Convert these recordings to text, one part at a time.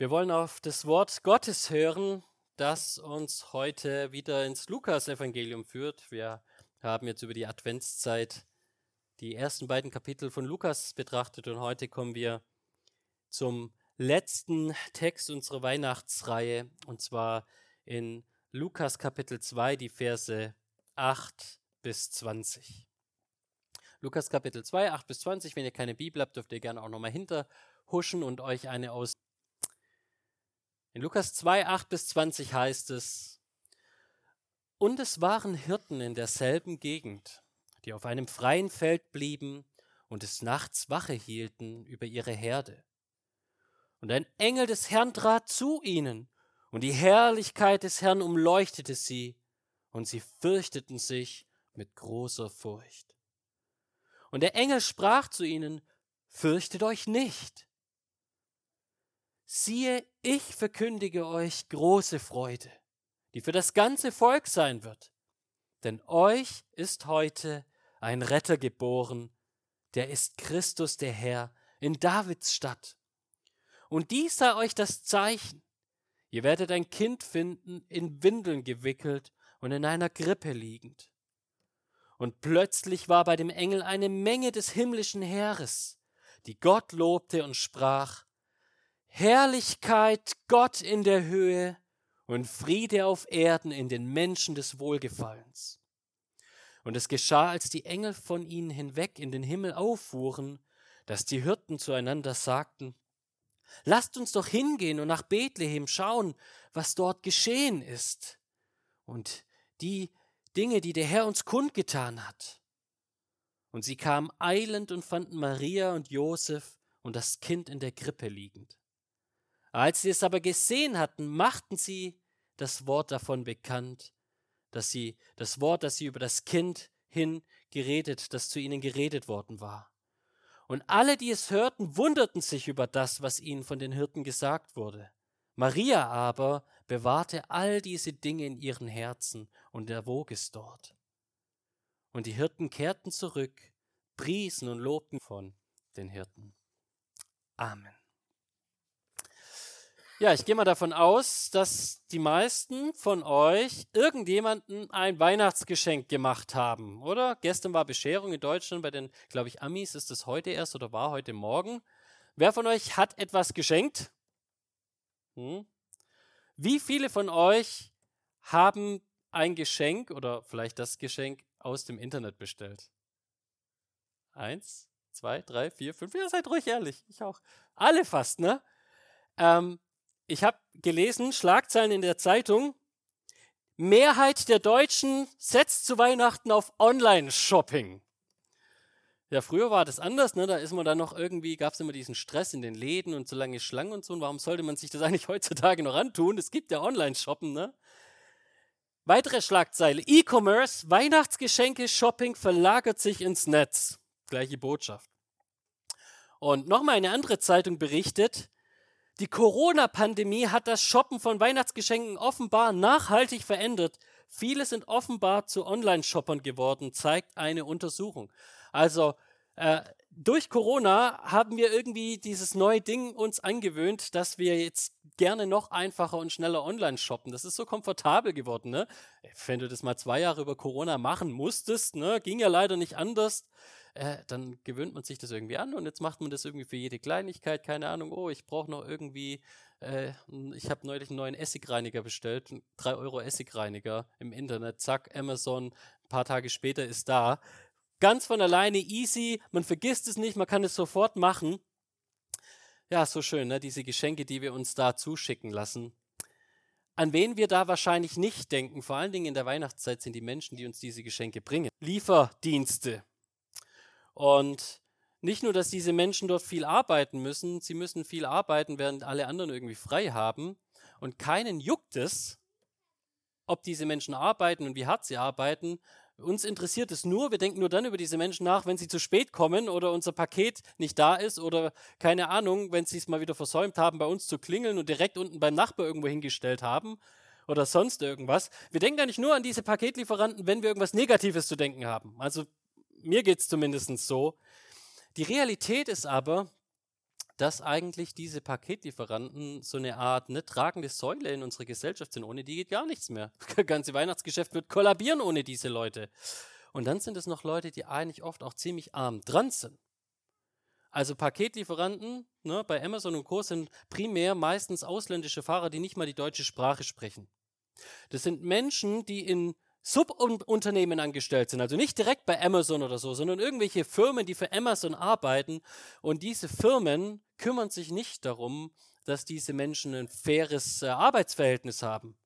Wir wollen auf das Wort Gottes hören, das uns heute wieder ins Lukas-Evangelium führt. Wir haben jetzt über die Adventszeit die ersten beiden Kapitel von Lukas betrachtet und heute kommen wir zum letzten Text unserer Weihnachtsreihe und zwar in Lukas Kapitel 2, die Verse 8 bis 20. Lukas Kapitel 2, 8 bis 20. Wenn ihr keine Bibel habt, dürft ihr gerne auch nochmal hinterhuschen und euch eine aus in Lukas 2, 8 bis 20 heißt es, und es waren Hirten in derselben Gegend, die auf einem freien Feld blieben und des Nachts Wache hielten über ihre Herde. Und ein Engel des Herrn trat zu ihnen, und die Herrlichkeit des Herrn umleuchtete sie, und sie fürchteten sich mit großer Furcht. Und der Engel sprach zu ihnen, Fürchtet euch nicht, siehe, ich verkündige euch große Freude, die für das ganze Volk sein wird. Denn euch ist heute ein Retter geboren, der ist Christus der Herr in Davids Stadt. Und dies sei euch das Zeichen. Ihr werdet ein Kind finden, in Windeln gewickelt und in einer Grippe liegend. Und plötzlich war bei dem Engel eine Menge des himmlischen Heeres, die Gott lobte und sprach, Herrlichkeit Gott in der Höhe und Friede auf Erden in den Menschen des Wohlgefallens. Und es geschah, als die Engel von ihnen hinweg in den Himmel auffuhren, dass die Hirten zueinander sagten, Lasst uns doch hingehen und nach Bethlehem schauen, was dort geschehen ist und die Dinge, die der Herr uns kundgetan hat. Und sie kamen eilend und fanden Maria und Josef und das Kind in der Krippe liegend. Als sie es aber gesehen hatten, machten sie das Wort davon bekannt, dass sie das Wort, das sie über das Kind hin geredet, das zu ihnen geredet worden war. Und alle, die es hörten, wunderten sich über das, was ihnen von den Hirten gesagt wurde. Maria aber bewahrte all diese Dinge in ihren Herzen und erwog es dort. Und die Hirten kehrten zurück, priesen und lobten von den Hirten. Amen. Ja, ich gehe mal davon aus, dass die meisten von euch irgendjemanden ein Weihnachtsgeschenk gemacht haben, oder? Gestern war Bescherung in Deutschland, bei den, glaube ich, Amis ist es heute erst oder war heute Morgen. Wer von euch hat etwas geschenkt? Hm? Wie viele von euch haben ein Geschenk oder vielleicht das Geschenk aus dem Internet bestellt? Eins, zwei, drei, vier, fünf. Ihr seid ruhig ehrlich. Ich auch. Alle fast, ne? Ähm, ich habe gelesen, Schlagzeilen in der Zeitung, Mehrheit der Deutschen setzt zu Weihnachten auf Online-Shopping. Ja, früher war das anders, ne? Da ist man dann noch irgendwie, gab es immer diesen Stress in den Läden und so lange Schlangen und so. Und warum sollte man sich das eigentlich heutzutage noch antun? Es gibt ja Online-Shoppen, ne? Weitere Schlagzeile. E-Commerce, Weihnachtsgeschenke, Shopping verlagert sich ins Netz. Gleiche Botschaft. Und nochmal eine andere Zeitung berichtet, die Corona-Pandemie hat das Shoppen von Weihnachtsgeschenken offenbar nachhaltig verändert. Viele sind offenbar zu Online-Shoppern geworden, zeigt eine Untersuchung. Also äh, durch Corona haben wir irgendwie dieses neue Ding uns angewöhnt, dass wir jetzt gerne noch einfacher und schneller online shoppen. Das ist so komfortabel geworden, ne? Wenn du das mal zwei Jahre über Corona machen musstest, ne, ging ja leider nicht anders äh, dann gewöhnt man sich das irgendwie an und jetzt macht man das irgendwie für jede Kleinigkeit, keine Ahnung, oh, ich brauche noch irgendwie, äh, ich habe neulich einen neuen Essigreiniger bestellt, 3 Euro Essigreiniger im Internet, zack, Amazon, ein paar Tage später ist da. Ganz von alleine, easy, man vergisst es nicht, man kann es sofort machen. Ja, so schön, ne? diese Geschenke, die wir uns da zuschicken lassen. An wen wir da wahrscheinlich nicht denken, vor allen Dingen in der Weihnachtszeit, sind die Menschen, die uns diese Geschenke bringen. Lieferdienste. Und nicht nur, dass diese Menschen dort viel arbeiten müssen, sie müssen viel arbeiten, während alle anderen irgendwie frei haben. Und keinen juckt es, ob diese Menschen arbeiten und wie hart sie arbeiten. Uns interessiert es nur, wir denken nur dann über diese Menschen nach, wenn sie zu spät kommen oder unser Paket nicht da ist oder keine Ahnung, wenn sie es mal wieder versäumt haben, bei uns zu klingeln und direkt unten beim Nachbar irgendwo hingestellt haben oder sonst irgendwas. Wir denken gar nicht nur an diese Paketlieferanten, wenn wir irgendwas Negatives zu denken haben. Also mir geht es zumindest so. Die Realität ist aber, dass eigentlich diese Paketlieferanten so eine Art ne, tragende Säule in unserer Gesellschaft sind. Ohne die geht gar nichts mehr. Das ganze Weihnachtsgeschäft wird kollabieren ohne diese Leute. Und dann sind es noch Leute, die eigentlich oft auch ziemlich arm dran sind. Also Paketlieferanten ne, bei Amazon und Co. sind primär meistens ausländische Fahrer, die nicht mal die deutsche Sprache sprechen. Das sind Menschen, die in Subunternehmen angestellt sind, also nicht direkt bei Amazon oder so, sondern irgendwelche Firmen, die für Amazon arbeiten. Und diese Firmen kümmern sich nicht darum, dass diese Menschen ein faires äh, Arbeitsverhältnis haben.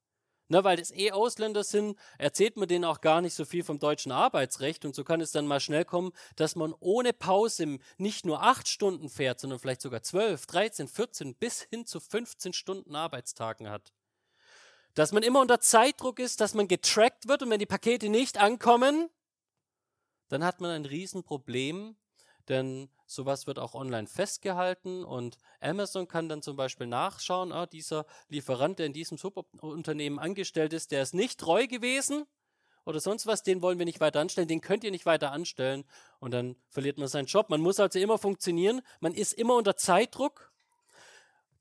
Na, weil das eh Ausländer sind, erzählt man denen auch gar nicht so viel vom deutschen Arbeitsrecht und so kann es dann mal schnell kommen, dass man ohne Pause nicht nur acht Stunden fährt, sondern vielleicht sogar zwölf, dreizehn, vierzehn bis hin zu 15 Stunden Arbeitstagen hat. Dass man immer unter Zeitdruck ist, dass man getrackt wird und wenn die Pakete nicht ankommen, dann hat man ein Riesenproblem, denn sowas wird auch online festgehalten und Amazon kann dann zum Beispiel nachschauen, ah, dieser Lieferant, der in diesem Subunternehmen angestellt ist, der ist nicht treu gewesen oder sonst was, den wollen wir nicht weiter anstellen, den könnt ihr nicht weiter anstellen und dann verliert man seinen Job. Man muss also immer funktionieren, man ist immer unter Zeitdruck.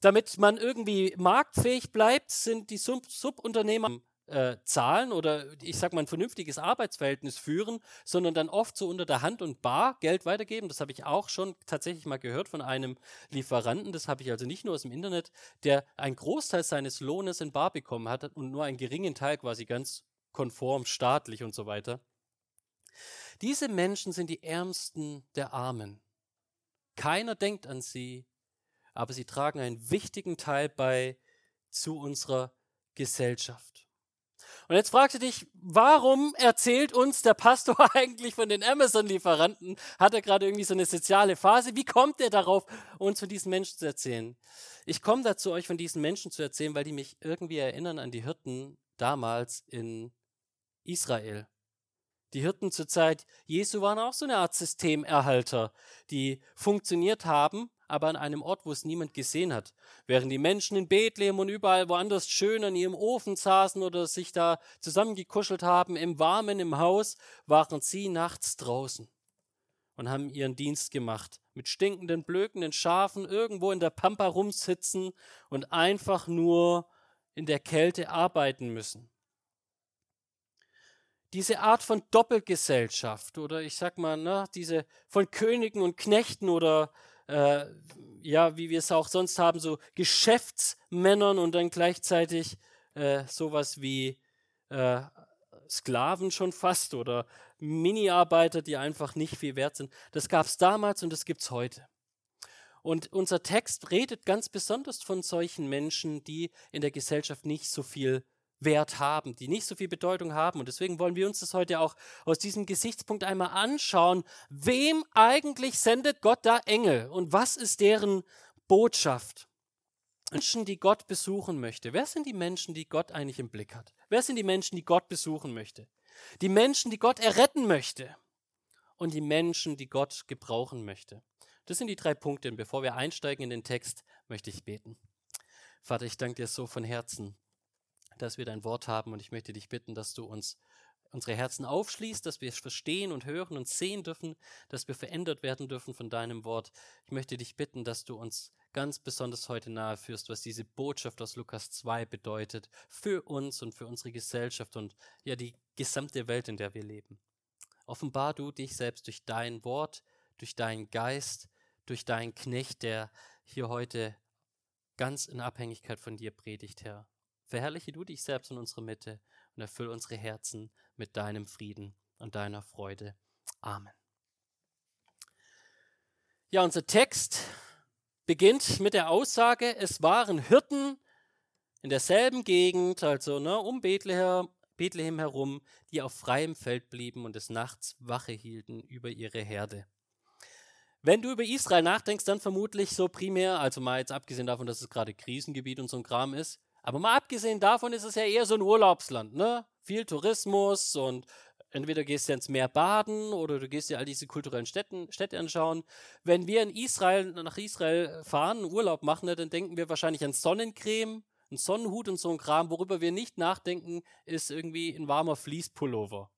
Damit man irgendwie marktfähig bleibt, sind die Sub Subunternehmer äh, zahlen oder ich sag mal ein vernünftiges Arbeitsverhältnis führen, sondern dann oft so unter der Hand und bar Geld weitergeben. Das habe ich auch schon tatsächlich mal gehört von einem Lieferanten. Das habe ich also nicht nur aus dem Internet, der einen Großteil seines Lohnes in bar bekommen hat und nur einen geringen Teil quasi ganz konform staatlich und so weiter. Diese Menschen sind die Ärmsten der Armen. Keiner denkt an sie, aber sie tragen einen wichtigen Teil bei zu unserer Gesellschaft. Und jetzt fragst du dich, warum erzählt uns der Pastor eigentlich von den Amazon-Lieferanten? Hat er gerade irgendwie so eine soziale Phase? Wie kommt er darauf, uns von diesen Menschen zu erzählen? Ich komme dazu, euch von diesen Menschen zu erzählen, weil die mich irgendwie erinnern an die Hirten damals in Israel. Die Hirten zur Zeit Jesu waren auch so eine Art Systemerhalter, die funktioniert haben, aber an einem Ort, wo es niemand gesehen hat. Während die Menschen in Bethlehem und überall woanders schön an ihrem Ofen saßen oder sich da zusammengekuschelt haben, im Warmen im Haus, waren sie nachts draußen und haben ihren Dienst gemacht. Mit stinkenden, blökenden Schafen irgendwo in der Pampa rumsitzen und einfach nur in der Kälte arbeiten müssen. Diese Art von Doppelgesellschaft oder ich sag mal, ne, diese von Königen und Knechten oder äh, ja, wie wir es auch sonst haben, so Geschäftsmännern und dann gleichzeitig äh, sowas wie äh, Sklaven schon fast oder Mini-Arbeiter, die einfach nicht viel wert sind. Das gab es damals und das gibt es heute. Und unser Text redet ganz besonders von solchen Menschen, die in der Gesellschaft nicht so viel Wert haben, die nicht so viel Bedeutung haben. Und deswegen wollen wir uns das heute auch aus diesem Gesichtspunkt einmal anschauen. Wem eigentlich sendet Gott da Engel und was ist deren Botschaft? Menschen, die Gott besuchen möchte. Wer sind die Menschen, die Gott eigentlich im Blick hat? Wer sind die Menschen, die Gott besuchen möchte? Die Menschen, die Gott erretten möchte. Und die Menschen, die Gott gebrauchen möchte. Das sind die drei Punkte. Und bevor wir einsteigen in den Text, möchte ich beten. Vater, ich danke dir so von Herzen dass wir dein Wort haben und ich möchte dich bitten, dass du uns unsere Herzen aufschließt, dass wir es verstehen und hören und sehen dürfen, dass wir verändert werden dürfen von deinem Wort. Ich möchte dich bitten, dass du uns ganz besonders heute nahe führst, was diese Botschaft aus Lukas 2 bedeutet für uns und für unsere Gesellschaft und ja die gesamte Welt, in der wir leben. Offenbar du dich selbst durch dein Wort, durch deinen Geist, durch deinen Knecht, der hier heute ganz in Abhängigkeit von dir predigt, Herr. Verherrliche du dich selbst in unserer Mitte und erfülle unsere Herzen mit deinem Frieden und deiner Freude. Amen. Ja, unser Text beginnt mit der Aussage, es waren Hirten in derselben Gegend, also ne, um Bethlehem herum, die auf freiem Feld blieben und des Nachts Wache hielten über ihre Herde. Wenn du über Israel nachdenkst, dann vermutlich so primär, also mal jetzt abgesehen davon, dass es gerade Krisengebiet und so ein Kram ist, aber mal abgesehen davon ist es ja eher so ein Urlaubsland, ne? Viel Tourismus und entweder gehst du ins Meer baden oder du gehst dir all diese kulturellen Städten, Städte anschauen. Wenn wir in Israel, nach Israel fahren, Urlaub machen, ne, dann denken wir wahrscheinlich an Sonnencreme, einen Sonnenhut und so ein Kram. Worüber wir nicht nachdenken, ist irgendwie ein warmer Fließpullover.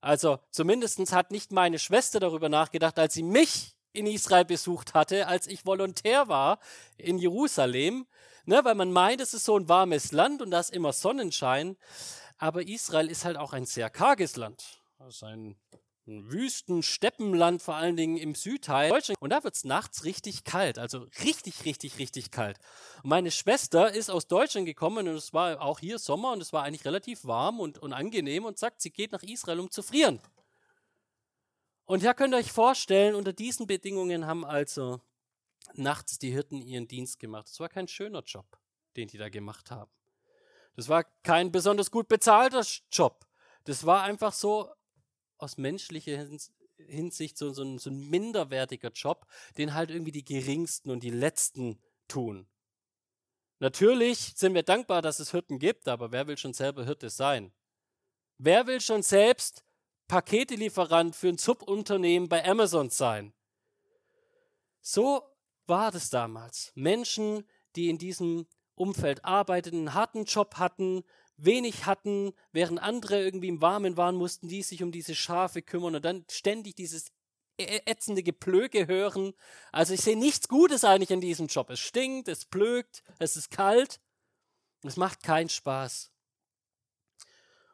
Also zumindest hat nicht meine Schwester darüber nachgedacht, als sie mich in Israel besucht hatte, als ich Volontär war in Jerusalem, ne, weil man meint, es ist so ein warmes Land und da ist immer Sonnenschein. Aber Israel ist halt auch ein sehr karges Land. Das ist ein ein Wüsten-Steppenland, vor allen Dingen im Südteil Deutschland. Und da wird es nachts richtig kalt, also richtig, richtig, richtig kalt. Und meine Schwester ist aus Deutschland gekommen und es war auch hier Sommer und es war eigentlich relativ warm und, und angenehm und sagt, sie geht nach Israel, um zu frieren. Und ja, könnt ihr euch vorstellen, unter diesen Bedingungen haben also nachts die Hirten ihren Dienst gemacht. Es war kein schöner Job, den die da gemacht haben. Das war kein besonders gut bezahlter Job. Das war einfach so aus menschlicher Hinsicht so, so, ein, so ein minderwertiger Job, den halt irgendwie die Geringsten und die Letzten tun. Natürlich sind wir dankbar, dass es Hirten gibt, aber wer will schon selber Hirte sein? Wer will schon selbst Paketelieferant für ein Subunternehmen bei Amazon sein? So war das damals. Menschen, die in diesem Umfeld arbeiteten, einen harten Job hatten, wenig hatten, während andere irgendwie im Warmen waren, mussten die sich um diese Schafe kümmern und dann ständig dieses ätzende Geplöge hören. Also ich sehe nichts Gutes eigentlich in diesem Job. Es stinkt, es plögt, es ist kalt. Es macht keinen Spaß.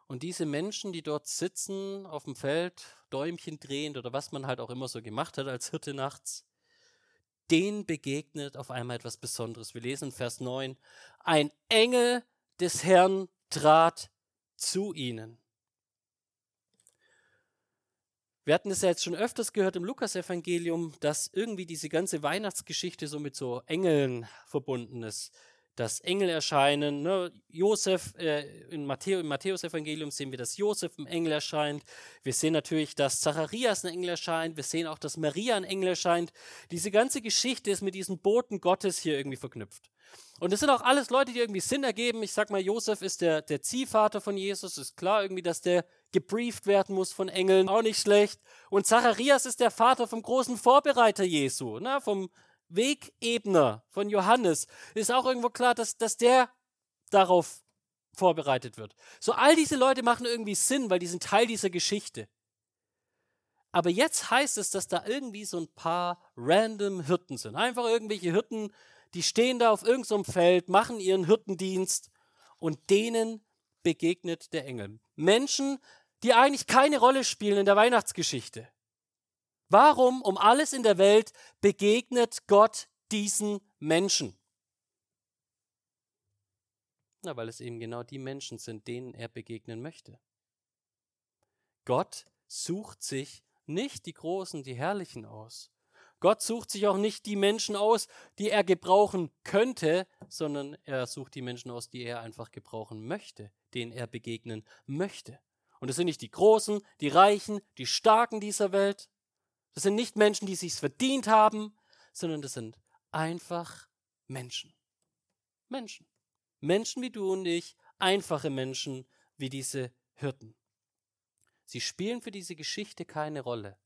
Und diese Menschen, die dort sitzen auf dem Feld, Däumchen drehend oder was man halt auch immer so gemacht hat als Hirte nachts, denen begegnet auf einmal etwas Besonderes. Wir lesen in Vers 9, ein Engel des Herrn trat zu ihnen. Wir hatten es ja jetzt schon öfters gehört im Lukasevangelium, dass irgendwie diese ganze Weihnachtsgeschichte so mit so Engeln verbunden ist. Dass Engel erscheinen. Ne? Josef, äh, in Matthäus, im Matthäus-Evangelium sehen wir, dass Josef ein Engel erscheint. Wir sehen natürlich, dass Zacharias ein Engel erscheint. Wir sehen auch, dass Maria ein Engel erscheint. Diese ganze Geschichte ist mit diesen Boten Gottes hier irgendwie verknüpft. Und das sind auch alles Leute, die irgendwie Sinn ergeben. Ich sag mal, Josef ist der, der Ziehvater von Jesus. Ist klar irgendwie, dass der gebrieft werden muss von Engeln. Auch nicht schlecht. Und Zacharias ist der Vater vom großen Vorbereiter Jesu, ne? vom Wegebner von Johannes. Ist auch irgendwo klar, dass, dass der darauf vorbereitet wird. So all diese Leute machen irgendwie Sinn, weil die sind Teil dieser Geschichte. Aber jetzt heißt es, dass da irgendwie so ein paar random Hirten sind. Einfach irgendwelche Hirten, die stehen da auf irgendeinem Feld, machen ihren Hirtendienst und denen begegnet der Engel. Menschen, die eigentlich keine Rolle spielen in der Weihnachtsgeschichte. Warum um alles in der Welt begegnet Gott diesen Menschen? Na, weil es eben genau die Menschen sind, denen er begegnen möchte. Gott sucht sich nicht die Großen, die Herrlichen aus, Gott sucht sich auch nicht die Menschen aus, die er gebrauchen könnte, sondern er sucht die Menschen aus, die er einfach gebrauchen möchte, denen er begegnen möchte. Und das sind nicht die Großen, die Reichen, die Starken dieser Welt. Das sind nicht Menschen, die sich's verdient haben, sondern das sind einfach Menschen. Menschen. Menschen wie du und ich, einfache Menschen wie diese Hirten. Sie spielen für diese Geschichte keine Rolle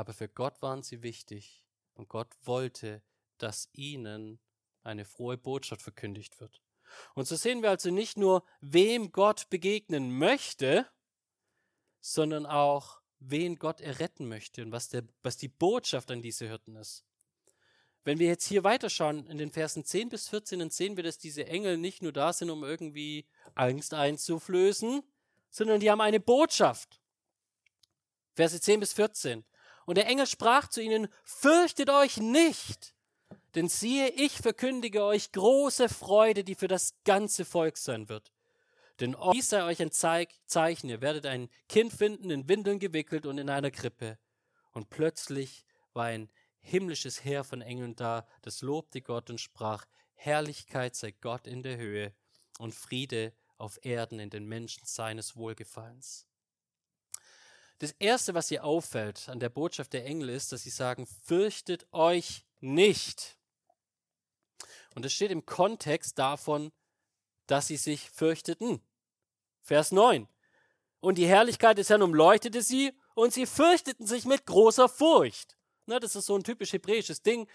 aber für Gott waren sie wichtig und Gott wollte, dass ihnen eine frohe Botschaft verkündigt wird. Und so sehen wir also nicht nur, wem Gott begegnen möchte, sondern auch, wen Gott erretten möchte und was, der, was die Botschaft an diese Hirten ist. Wenn wir jetzt hier weiterschauen, in den Versen 10 bis 14, dann sehen wir, dass diese Engel nicht nur da sind, um irgendwie Angst einzuflößen, sondern die haben eine Botschaft. Verse 10 bis 14. Und der Engel sprach zu ihnen, fürchtet euch nicht, denn siehe, ich verkündige euch große Freude, die für das ganze Volk sein wird. Denn dies sei euch ein Zeichen, ihr werdet ein Kind finden, in Windeln gewickelt und in einer Krippe. Und plötzlich war ein himmlisches Heer von Engeln da, das lobte Gott und sprach, Herrlichkeit sei Gott in der Höhe und Friede auf Erden in den Menschen seines Wohlgefallens. Das Erste, was hier auffällt an der Botschaft der Engel ist, dass sie sagen, fürchtet euch nicht. Und das steht im Kontext davon, dass sie sich fürchteten. Vers 9. Und die Herrlichkeit des Herrn umleuchtete sie und sie fürchteten sich mit großer Furcht. Na, das ist so ein typisch hebräisches Ding.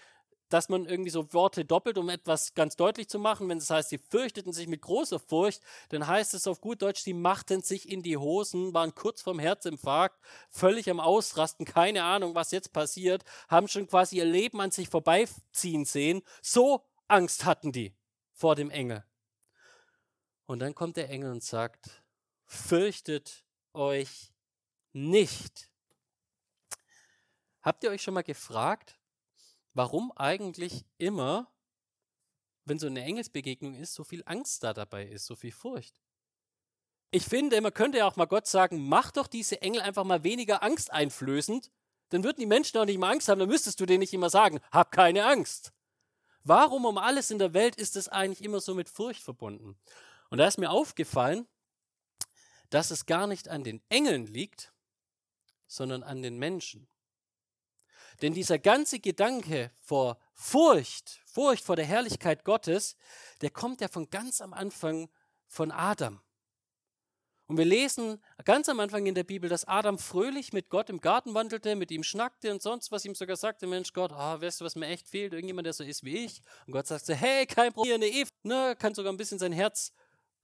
dass man irgendwie so Worte doppelt, um etwas ganz deutlich zu machen. Wenn es heißt, sie fürchteten sich mit großer Furcht, dann heißt es auf gut Deutsch, sie machten sich in die Hosen, waren kurz vorm Herzinfarkt, völlig am Ausrasten, keine Ahnung, was jetzt passiert, haben schon quasi ihr Leben an sich vorbeiziehen sehen. So Angst hatten die vor dem Engel. Und dann kommt der Engel und sagt, fürchtet euch nicht. Habt ihr euch schon mal gefragt, warum eigentlich immer, wenn so eine Engelsbegegnung ist, so viel Angst da dabei ist, so viel Furcht. Ich finde, man könnte ja auch mal Gott sagen, mach doch diese Engel einfach mal weniger angsteinflößend, dann würden die Menschen auch nicht mehr Angst haben, dann müsstest du denen nicht immer sagen, hab keine Angst. Warum um alles in der Welt ist es eigentlich immer so mit Furcht verbunden? Und da ist mir aufgefallen, dass es gar nicht an den Engeln liegt, sondern an den Menschen. Denn dieser ganze Gedanke vor Furcht, Furcht vor der Herrlichkeit Gottes, der kommt ja von ganz am Anfang von Adam. Und wir lesen ganz am Anfang in der Bibel, dass Adam fröhlich mit Gott im Garten wandelte, mit ihm schnackte und sonst was ihm sogar sagte, Mensch Gott, ah, weißt du, was mir echt fehlt? Irgendjemand, der so ist wie ich. Und Gott sagte, hey, kein Problem, eine Eve, ne, kann sogar ein bisschen sein Herz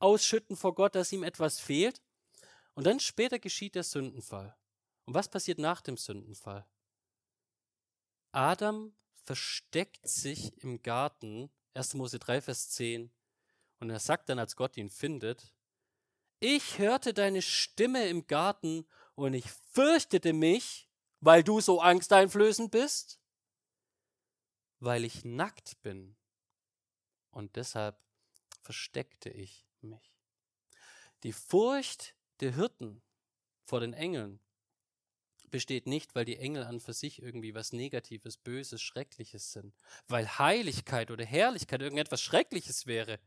ausschütten vor Gott, dass ihm etwas fehlt. Und dann später geschieht der Sündenfall. Und was passiert nach dem Sündenfall? Adam versteckt sich im Garten, 1. Mose 3, Vers 10, und er sagt dann, als Gott ihn findet, ich hörte deine Stimme im Garten und ich fürchtete mich, weil du so angsteinflößend bist, weil ich nackt bin. Und deshalb versteckte ich mich. Die Furcht der Hirten vor den Engeln besteht nicht, weil die Engel an für sich irgendwie was Negatives, Böses, Schreckliches sind, weil Heiligkeit oder Herrlichkeit irgendetwas Schreckliches wäre.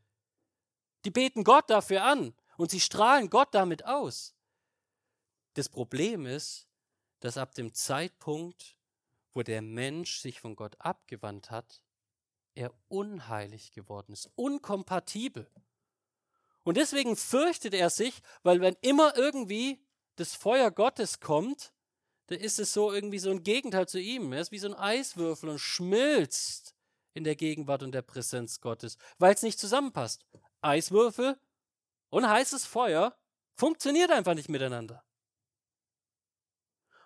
Die beten Gott dafür an und sie strahlen Gott damit aus. Das Problem ist, dass ab dem Zeitpunkt, wo der Mensch sich von Gott abgewandt hat, er unheilig geworden ist, unkompatibel. Und deswegen fürchtet er sich, weil wenn immer irgendwie das Feuer Gottes kommt, da ist es so irgendwie so ein Gegenteil zu ihm. Er ist wie so ein Eiswürfel und schmilzt in der Gegenwart und der Präsenz Gottes, weil es nicht zusammenpasst. Eiswürfel und heißes Feuer funktioniert einfach nicht miteinander.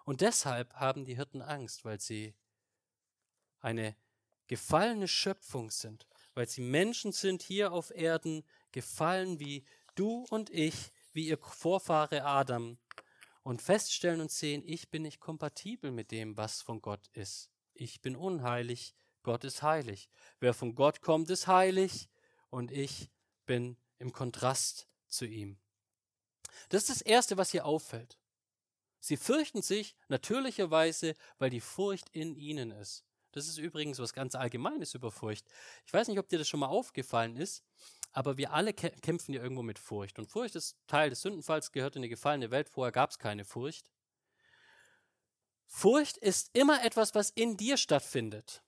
Und deshalb haben die Hirten Angst, weil sie eine gefallene Schöpfung sind, weil sie Menschen sind hier auf Erden, gefallen wie du und ich, wie ihr Vorfahre Adam und feststellen und sehen, ich bin nicht kompatibel mit dem, was von Gott ist. Ich bin unheilig, Gott ist heilig. Wer von Gott kommt, ist heilig und ich bin im Kontrast zu ihm. Das ist das Erste, was hier auffällt. Sie fürchten sich natürlicherweise, weil die Furcht in ihnen ist. Das ist übrigens was ganz Allgemeines über Furcht. Ich weiß nicht, ob dir das schon mal aufgefallen ist, aber wir alle kämpfen ja irgendwo mit Furcht. Und Furcht ist Teil des Sündenfalls, gehört in die gefallene Welt. Vorher gab es keine Furcht. Furcht ist immer etwas, was in dir stattfindet.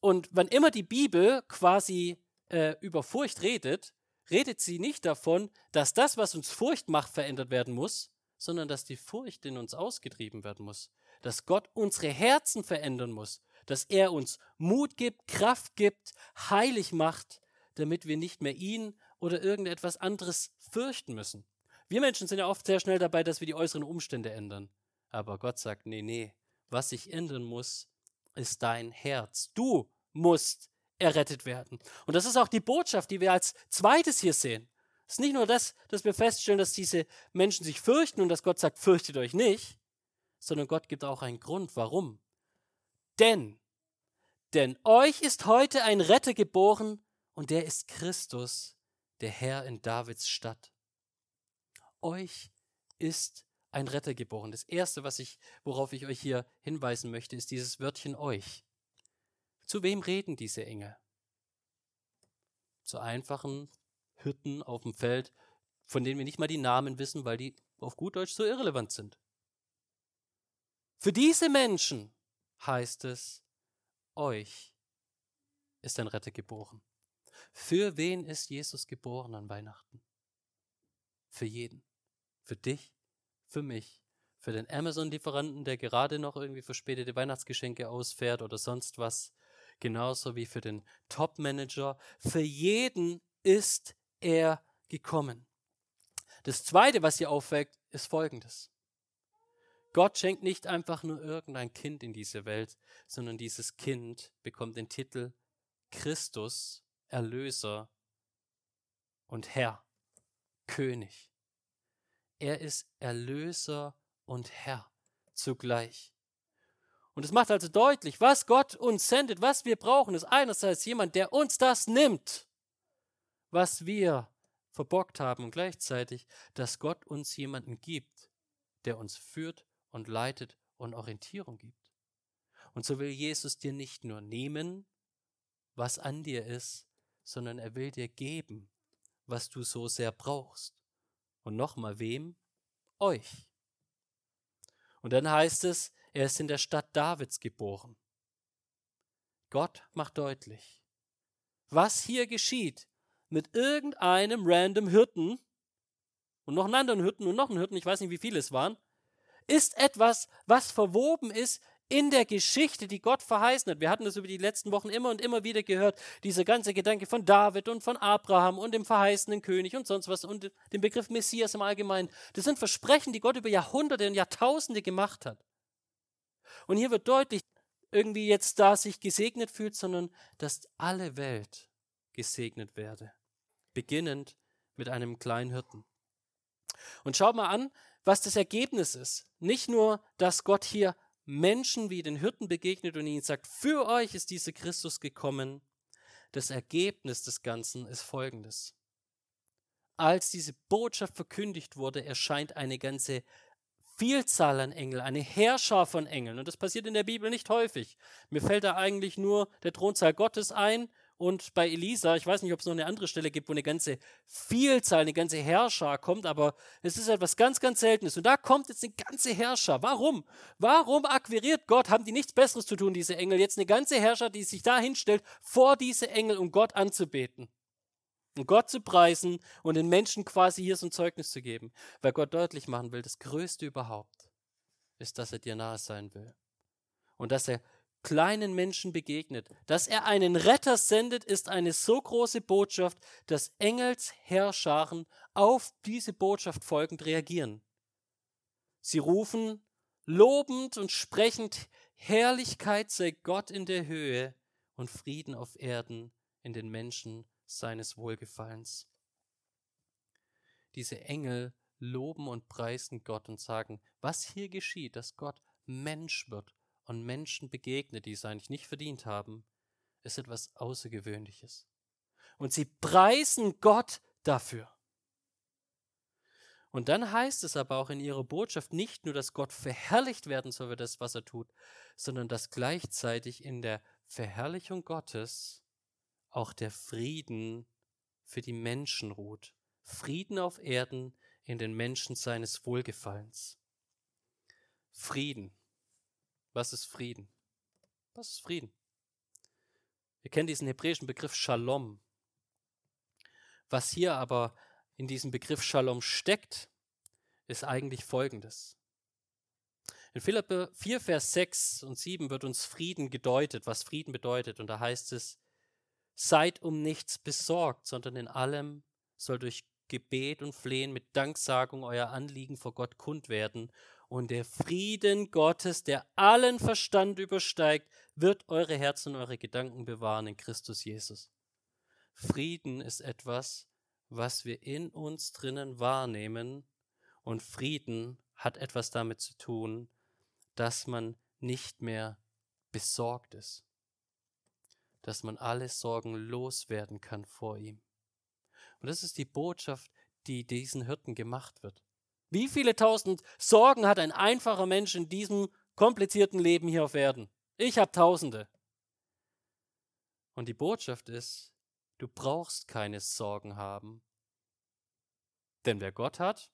Und wann immer die Bibel quasi äh, über Furcht redet, redet sie nicht davon, dass das, was uns Furcht macht, verändert werden muss, sondern dass die Furcht in uns ausgetrieben werden muss. Dass Gott unsere Herzen verändern muss. Dass er uns Mut gibt, Kraft gibt, heilig macht, damit wir nicht mehr ihn oder irgendetwas anderes fürchten müssen. Wir Menschen sind ja oft sehr schnell dabei, dass wir die äußeren Umstände ändern. Aber Gott sagt, nee, nee, was sich ändern muss, ist dein Herz. Du musst errettet werden. Und das ist auch die Botschaft, die wir als zweites hier sehen. Es ist nicht nur das, dass wir feststellen, dass diese Menschen sich fürchten und dass Gott sagt, fürchtet euch nicht, sondern Gott gibt auch einen Grund, warum. Denn, denn euch ist heute ein Retter geboren, und der ist Christus, der Herr in Davids Stadt. Euch ist ein Retter geboren. Das erste, was ich, worauf ich euch hier hinweisen möchte, ist dieses Wörtchen euch. Zu wem reden diese Engel? Zu einfachen Hirten auf dem Feld, von denen wir nicht mal die Namen wissen, weil die auf gut Deutsch so irrelevant sind. Für diese Menschen heißt es, euch ist ein Retter geboren. Für wen ist Jesus geboren an Weihnachten? Für jeden. Für dich, für mich, für den Amazon-Lieferanten, der gerade noch irgendwie verspätete Weihnachtsgeschenke ausfährt oder sonst was. genauso wie für den Top-Manager. Für jeden ist er gekommen. Das Zweite, was hier auffällt, ist Folgendes. Gott schenkt nicht einfach nur irgendein Kind in diese Welt, sondern dieses Kind bekommt den Titel Christus, Erlöser und Herr, König. Er ist Erlöser und Herr zugleich. Und es macht also deutlich, was Gott uns sendet, was wir brauchen, ist einerseits jemand, der uns das nimmt, was wir verbockt haben und gleichzeitig, dass Gott uns jemanden gibt, der uns führt und leitet und Orientierung gibt. Und so will Jesus dir nicht nur nehmen, was an dir ist, sondern er will dir geben, was du so sehr brauchst. Und nochmal wem? Euch. Und dann heißt es, er ist in der Stadt Davids geboren. Gott macht deutlich, was hier geschieht mit irgendeinem random Hirten und noch einen anderen Hirten und noch einen Hirten, ich weiß nicht, wie viele es waren, ist etwas, was verwoben ist in der Geschichte, die Gott verheißen hat. Wir hatten das über die letzten Wochen immer und immer wieder gehört, dieser ganze Gedanke von David und von Abraham und dem verheißenen König und sonst was und dem Begriff Messias im Allgemeinen. Das sind Versprechen, die Gott über Jahrhunderte und Jahrtausende gemacht hat. Und hier wird deutlich, irgendwie jetzt da sich gesegnet fühlt, sondern dass alle Welt gesegnet werde. Beginnend mit einem kleinen Hirten. Und schaut mal an, was das Ergebnis ist. Nicht nur, dass Gott hier Menschen wie den Hirten begegnet und ihnen sagt, für euch ist dieser Christus gekommen. Das Ergebnis des Ganzen ist folgendes. Als diese Botschaft verkündigt wurde, erscheint eine ganze Vielzahl an Engeln, eine Herrscher von Engeln. Und das passiert in der Bibel nicht häufig. Mir fällt da eigentlich nur der Thronsaal Gottes ein und bei Elisa, ich weiß nicht, ob es noch eine andere Stelle gibt, wo eine ganze Vielzahl, eine ganze Herrscher kommt, aber es ist etwas ganz, ganz Seltenes. Und da kommt jetzt eine ganze Herrscher. Warum? Warum akquiriert Gott? Haben die nichts Besseres zu tun, diese Engel? Jetzt eine ganze Herrscher, die sich da hinstellt, vor diese Engel, um Gott anzubeten. Um Gott zu preisen und den Menschen quasi hier so ein Zeugnis zu geben. Weil Gott deutlich machen will, das Größte überhaupt ist, dass er dir nahe sein will. Und dass er kleinen Menschen begegnet. Dass er einen Retter sendet, ist eine so große Botschaft, dass Engelsherrscharen auf diese Botschaft folgend reagieren. Sie rufen lobend und sprechend, Herrlichkeit sei Gott in der Höhe und Frieden auf Erden in den Menschen seines Wohlgefallens. Diese Engel loben und preisen Gott und sagen, was hier geschieht, dass Gott Mensch wird und Menschen begegnet, die es eigentlich nicht verdient haben, ist etwas Außergewöhnliches. Und sie preisen Gott dafür. Und dann heißt es aber auch in ihrer Botschaft nicht nur, dass Gott verherrlicht werden soll für das, was er tut, sondern dass gleichzeitig in der Verherrlichung Gottes auch der Frieden für die Menschen ruht. Frieden auf Erden in den Menschen seines Wohlgefallens. Frieden. Was ist Frieden? Was ist Frieden? Wir kennen diesen hebräischen Begriff Shalom. Was hier aber in diesem Begriff Shalom steckt, ist eigentlich Folgendes. In Philippe 4, Vers 6 und 7 wird uns Frieden gedeutet, was Frieden bedeutet. Und da heißt es, seid um nichts besorgt, sondern in allem soll durch Gebet und Flehen mit Danksagung euer Anliegen vor Gott kund werden und der Frieden Gottes, der allen Verstand übersteigt, wird eure Herzen und eure Gedanken bewahren in Christus Jesus. Frieden ist etwas, was wir in uns drinnen wahrnehmen und Frieden hat etwas damit zu tun, dass man nicht mehr besorgt ist, dass man alle Sorgen loswerden kann vor ihm. Und das ist die Botschaft, die diesen Hirten gemacht wird. Wie viele tausend Sorgen hat ein einfacher Mensch in diesem komplizierten Leben hier auf Erden? Ich habe tausende. Und die Botschaft ist, du brauchst keine Sorgen haben. Denn wer Gott hat,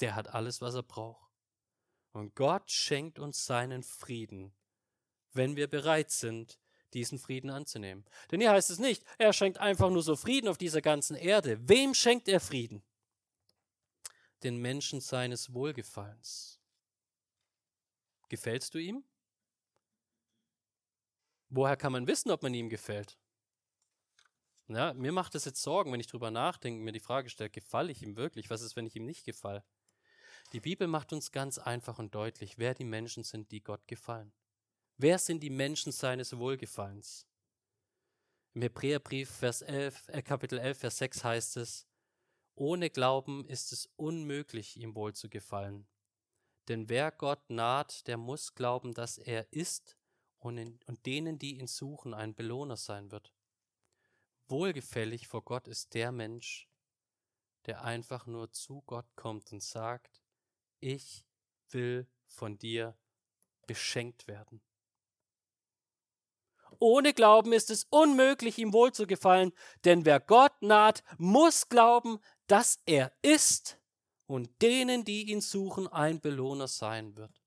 der hat alles, was er braucht. Und Gott schenkt uns seinen Frieden, wenn wir bereit sind, diesen Frieden anzunehmen. Denn hier heißt es nicht, er schenkt einfach nur so Frieden auf dieser ganzen Erde. Wem schenkt er Frieden? Den Menschen seines Wohlgefallens. Gefällst du ihm? woher kann man wissen, ob man ihm gefällt? Ja, mir macht es jetzt Sorgen, wenn ich drüber nachdenke, mir die Frage stelle, gefalle ich ihm wirklich? Was ist, wenn ich ihm nicht gefalle? Die Bibel macht uns ganz einfach und deutlich, wer die Menschen sind, die Gott gefallen. Wer sind die Menschen seines Wohlgefallens? Im Hebräerbrief Vers 11, äh, Kapitel 11, Vers 6 heißt es, ohne Glauben ist es unmöglich, ihm wohl zu gefallen. Denn wer Gott naht, der muss glauben, dass er ist und, in, und denen, die ihn suchen, ein Belohner sein wird. Wohlgefällig vor Gott ist der Mensch, der einfach nur zu Gott kommt und sagt, ich will von dir beschenkt werden. Ohne Glauben ist es unmöglich, ihm wohlzugefallen, denn wer Gott naht, muss glauben, dass er ist und denen, die ihn suchen, ein Belohner sein wird.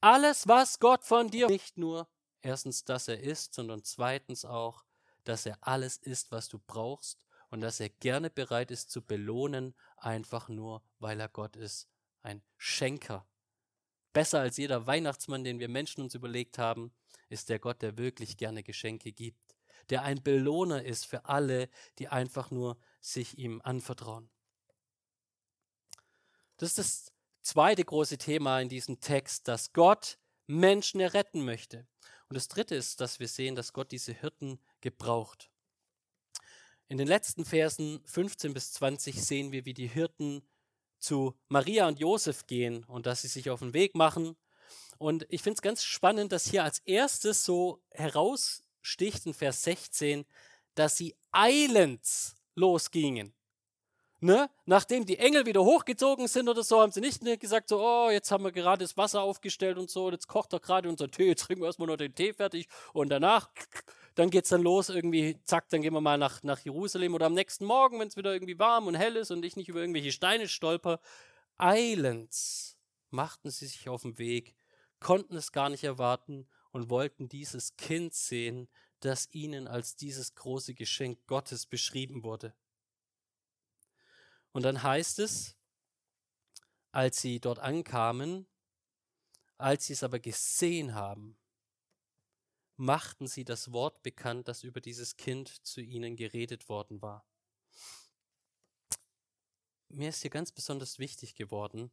Alles, was Gott von dir nicht nur erstens, dass er ist, sondern zweitens auch, dass er alles ist, was du brauchst und dass er gerne bereit ist zu belohnen, einfach nur, weil er Gott ist, ein Schenker. Besser als jeder Weihnachtsmann, den wir Menschen uns überlegt haben, ist der Gott, der wirklich gerne Geschenke gibt, der ein Belohner ist für alle, die einfach nur sich ihm anvertrauen. Das ist das zweite große Thema in diesem Text, dass Gott Menschen erretten möchte. Und das dritte ist, dass wir sehen, dass Gott diese Hirten gebraucht. In den letzten Versen 15 bis 20 sehen wir, wie die Hirten zu Maria und Josef gehen und dass sie sich auf den Weg machen. Und ich finde es ganz spannend, dass hier als erstes so heraussticht in Vers 16, dass sie eilends losgingen. Ne? Nachdem die Engel wieder hochgezogen sind oder so, haben sie nicht gesagt, so, oh, jetzt haben wir gerade das Wasser aufgestellt und so, jetzt kocht doch gerade unser Tee, jetzt trinken wir erstmal noch den Tee fertig und danach, dann geht es dann los, irgendwie, zack, dann gehen wir mal nach, nach Jerusalem oder am nächsten Morgen, wenn es wieder irgendwie warm und hell ist und ich nicht über irgendwelche Steine stolper. Eilends machten sie sich auf den Weg, konnten es gar nicht erwarten und wollten dieses Kind sehen, das ihnen als dieses große Geschenk Gottes beschrieben wurde. Und dann heißt es, als sie dort ankamen, als sie es aber gesehen haben, machten sie das Wort bekannt, das über dieses Kind zu ihnen geredet worden war. Mir ist hier ganz besonders wichtig geworden,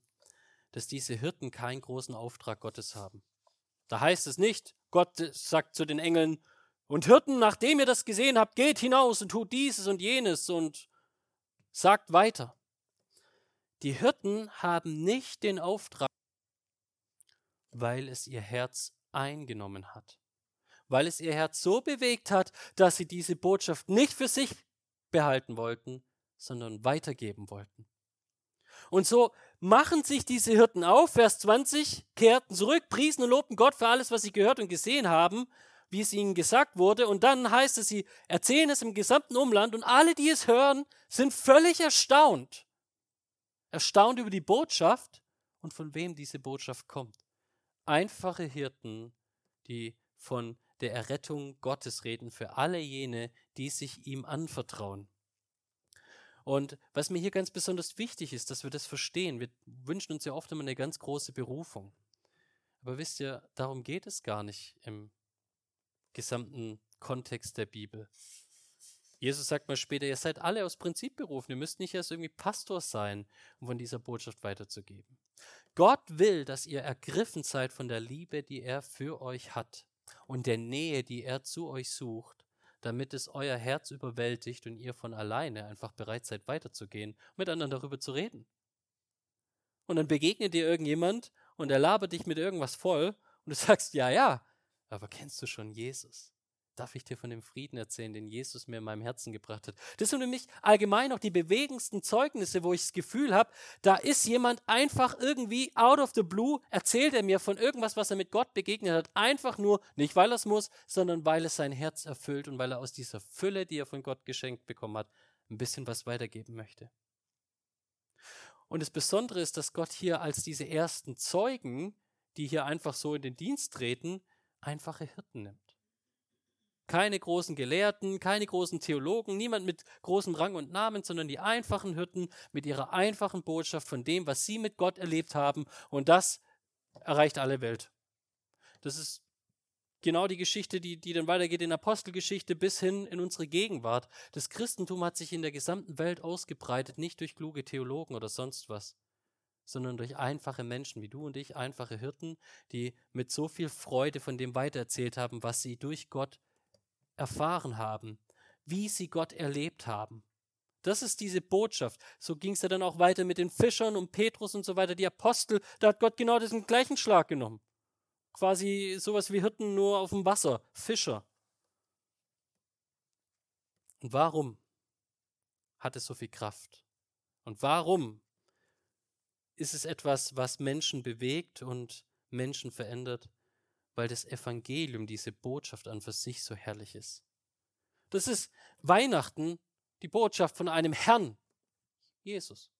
dass diese Hirten keinen großen Auftrag Gottes haben. Da heißt es nicht, Gott sagt zu den Engeln, und Hirten, nachdem ihr das gesehen habt, geht hinaus und tut dieses und jenes und sagt weiter. Die Hirten haben nicht den Auftrag, weil es ihr Herz eingenommen hat, weil es ihr Herz so bewegt hat, dass sie diese Botschaft nicht für sich behalten wollten, sondern weitergeben wollten. Und so machen sich diese Hirten auf, Vers 20, kehrten zurück, priesen und lobten Gott für alles, was sie gehört und gesehen haben, wie es ihnen gesagt wurde. Und dann heißt es, sie erzählen es im gesamten Umland und alle, die es hören, sind völlig erstaunt. Erstaunt über die Botschaft und von wem diese Botschaft kommt. Einfache Hirten, die von der Errettung Gottes reden für alle jene, die sich ihm anvertrauen. Und was mir hier ganz besonders wichtig ist, dass wir das verstehen. Wir wünschen uns ja oft immer eine ganz große Berufung. Aber wisst ihr, darum geht es gar nicht im gesamten Kontext der Bibel. Jesus sagt mal später, ihr seid alle aus Prinzip berufen, ihr müsst nicht erst irgendwie Pastor sein, um von dieser Botschaft weiterzugeben. Gott will, dass ihr ergriffen seid von der Liebe, die er für euch hat und der Nähe, die er zu euch sucht, damit es euer Herz überwältigt und ihr von alleine einfach bereit seid weiterzugehen, mit anderen darüber zu reden. Und dann begegnet dir irgendjemand und er labert dich mit irgendwas voll und du sagst, ja, ja, aber kennst du schon Jesus? darf ich dir von dem Frieden erzählen, den Jesus mir in meinem Herzen gebracht hat. Das sind mich allgemein auch die bewegendsten Zeugnisse, wo ich das Gefühl habe, da ist jemand einfach irgendwie out of the blue, erzählt er mir von irgendwas, was er mit Gott begegnet hat. Einfach nur, nicht weil er es muss, sondern weil es sein Herz erfüllt und weil er aus dieser Fülle, die er von Gott geschenkt bekommen hat, ein bisschen was weitergeben möchte. Und das Besondere ist, dass Gott hier als diese ersten Zeugen, die hier einfach so in den Dienst treten, einfache Hirten nimmt. Keine großen Gelehrten, keine großen Theologen, niemand mit großem Rang und Namen, sondern die einfachen Hirten mit ihrer einfachen Botschaft von dem, was sie mit Gott erlebt haben. Und das erreicht alle Welt. Das ist genau die Geschichte, die, die dann weitergeht in Apostelgeschichte bis hin in unsere Gegenwart. Das Christentum hat sich in der gesamten Welt ausgebreitet, nicht durch kluge Theologen oder sonst was, sondern durch einfache Menschen wie du und ich, einfache Hirten, die mit so viel Freude von dem weitererzählt haben, was sie durch Gott erfahren haben, wie sie Gott erlebt haben. Das ist diese Botschaft. So ging es ja dann auch weiter mit den Fischern und Petrus und so weiter, die Apostel. Da hat Gott genau diesen gleichen Schlag genommen quasi sowas wie Hirten nur auf dem Wasser, Fischer. Und warum hat es so viel Kraft? Und warum ist es etwas, was Menschen bewegt und Menschen verändert? Weil das Evangelium, diese Botschaft an für sich so herrlich ist. Das ist Weihnachten, die Botschaft von einem Herrn, Jesus.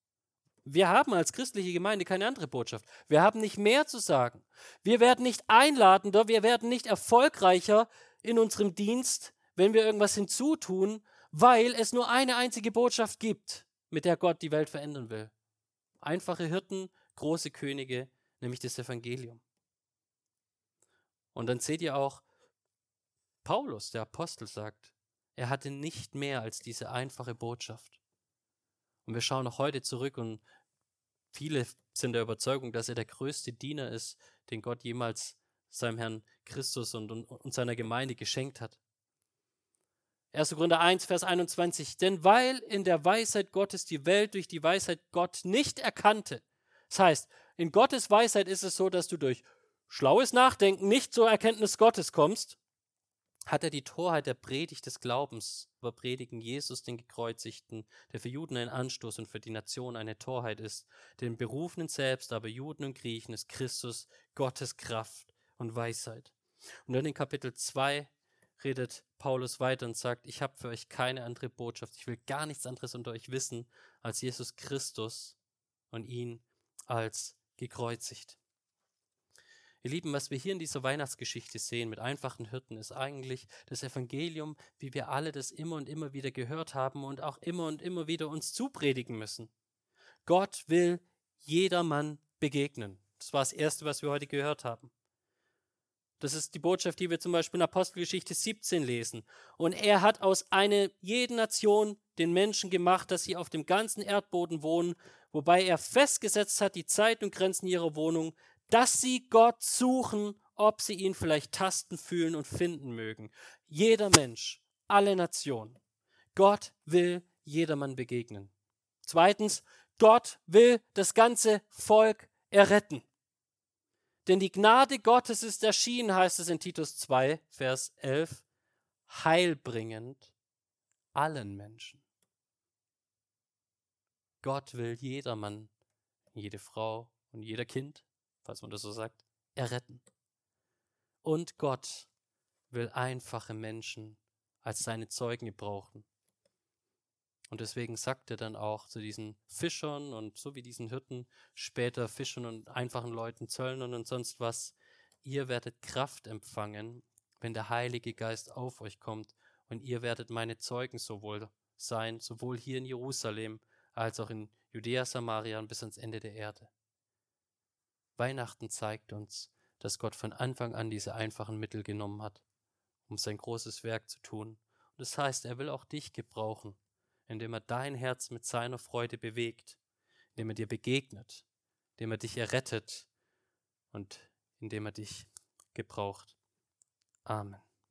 Wir haben als christliche Gemeinde keine andere Botschaft. Wir haben nicht mehr zu sagen. Wir werden nicht einladender, wir werden nicht erfolgreicher in unserem Dienst, wenn wir irgendwas hinzutun, weil es nur eine einzige Botschaft gibt, mit der Gott die Welt verändern will. Einfache Hirten, große Könige, nämlich das Evangelium. Und dann seht ihr auch, Paulus, der Apostel, sagt, er hatte nicht mehr als diese einfache Botschaft. Und wir schauen auch heute zurück und viele sind der Überzeugung, dass er der größte Diener ist, den Gott jemals seinem Herrn Christus und, und, und seiner Gemeinde geschenkt hat. 1. Korinther 1, Vers 21. Denn weil in der Weisheit Gottes die Welt durch die Weisheit Gott nicht erkannte. Das heißt, in Gottes Weisheit ist es so, dass du durch schlaues Nachdenken nicht zur Erkenntnis Gottes kommst, hat er die Torheit der Predigt des Glaubens über Predigen Jesus, den Gekreuzigten, der für Juden ein Anstoß und für die Nation eine Torheit ist, den Berufenen selbst, aber Juden und Griechen ist Christus Gottes Kraft und Weisheit. Und dann in Kapitel 2 redet Paulus weiter und sagt, ich habe für euch keine andere Botschaft, ich will gar nichts anderes unter euch wissen als Jesus Christus und ihn als gekreuzigt. Ihr Lieben, was wir hier in dieser Weihnachtsgeschichte sehen mit einfachen Hirten, ist eigentlich das Evangelium, wie wir alle das immer und immer wieder gehört haben und auch immer und immer wieder uns zupredigen müssen. Gott will jedermann begegnen. Das war das Erste, was wir heute gehört haben. Das ist die Botschaft, die wir zum Beispiel in Apostelgeschichte 17 lesen. Und er hat aus einer jeden Nation den Menschen gemacht, dass sie auf dem ganzen Erdboden wohnen, wobei er festgesetzt hat die Zeit und Grenzen ihrer Wohnung, dass sie Gott suchen, ob sie ihn vielleicht tasten, fühlen und finden mögen. Jeder Mensch, alle Nationen. Gott will jedermann begegnen. Zweitens, Gott will das ganze Volk erretten. Denn die Gnade Gottes ist erschienen, heißt es in Titus 2, Vers 11, heilbringend allen Menschen. Gott will jedermann, jede Frau und jeder Kind falls man das so sagt, erretten. Und Gott will einfache Menschen als seine Zeugen gebrauchen. Und deswegen sagt er dann auch zu diesen Fischern und so wie diesen Hirten, später Fischern und einfachen Leuten, Zöllnern und sonst was, ihr werdet Kraft empfangen, wenn der Heilige Geist auf euch kommt und ihr werdet meine Zeugen sowohl sein, sowohl hier in Jerusalem als auch in Judäa, Samaria und bis ans Ende der Erde. Weihnachten zeigt uns, dass Gott von Anfang an diese einfachen Mittel genommen hat, um sein großes Werk zu tun. Und das heißt, er will auch dich gebrauchen, indem er dein Herz mit seiner Freude bewegt, indem er dir begegnet, indem er dich errettet und indem er dich gebraucht. Amen.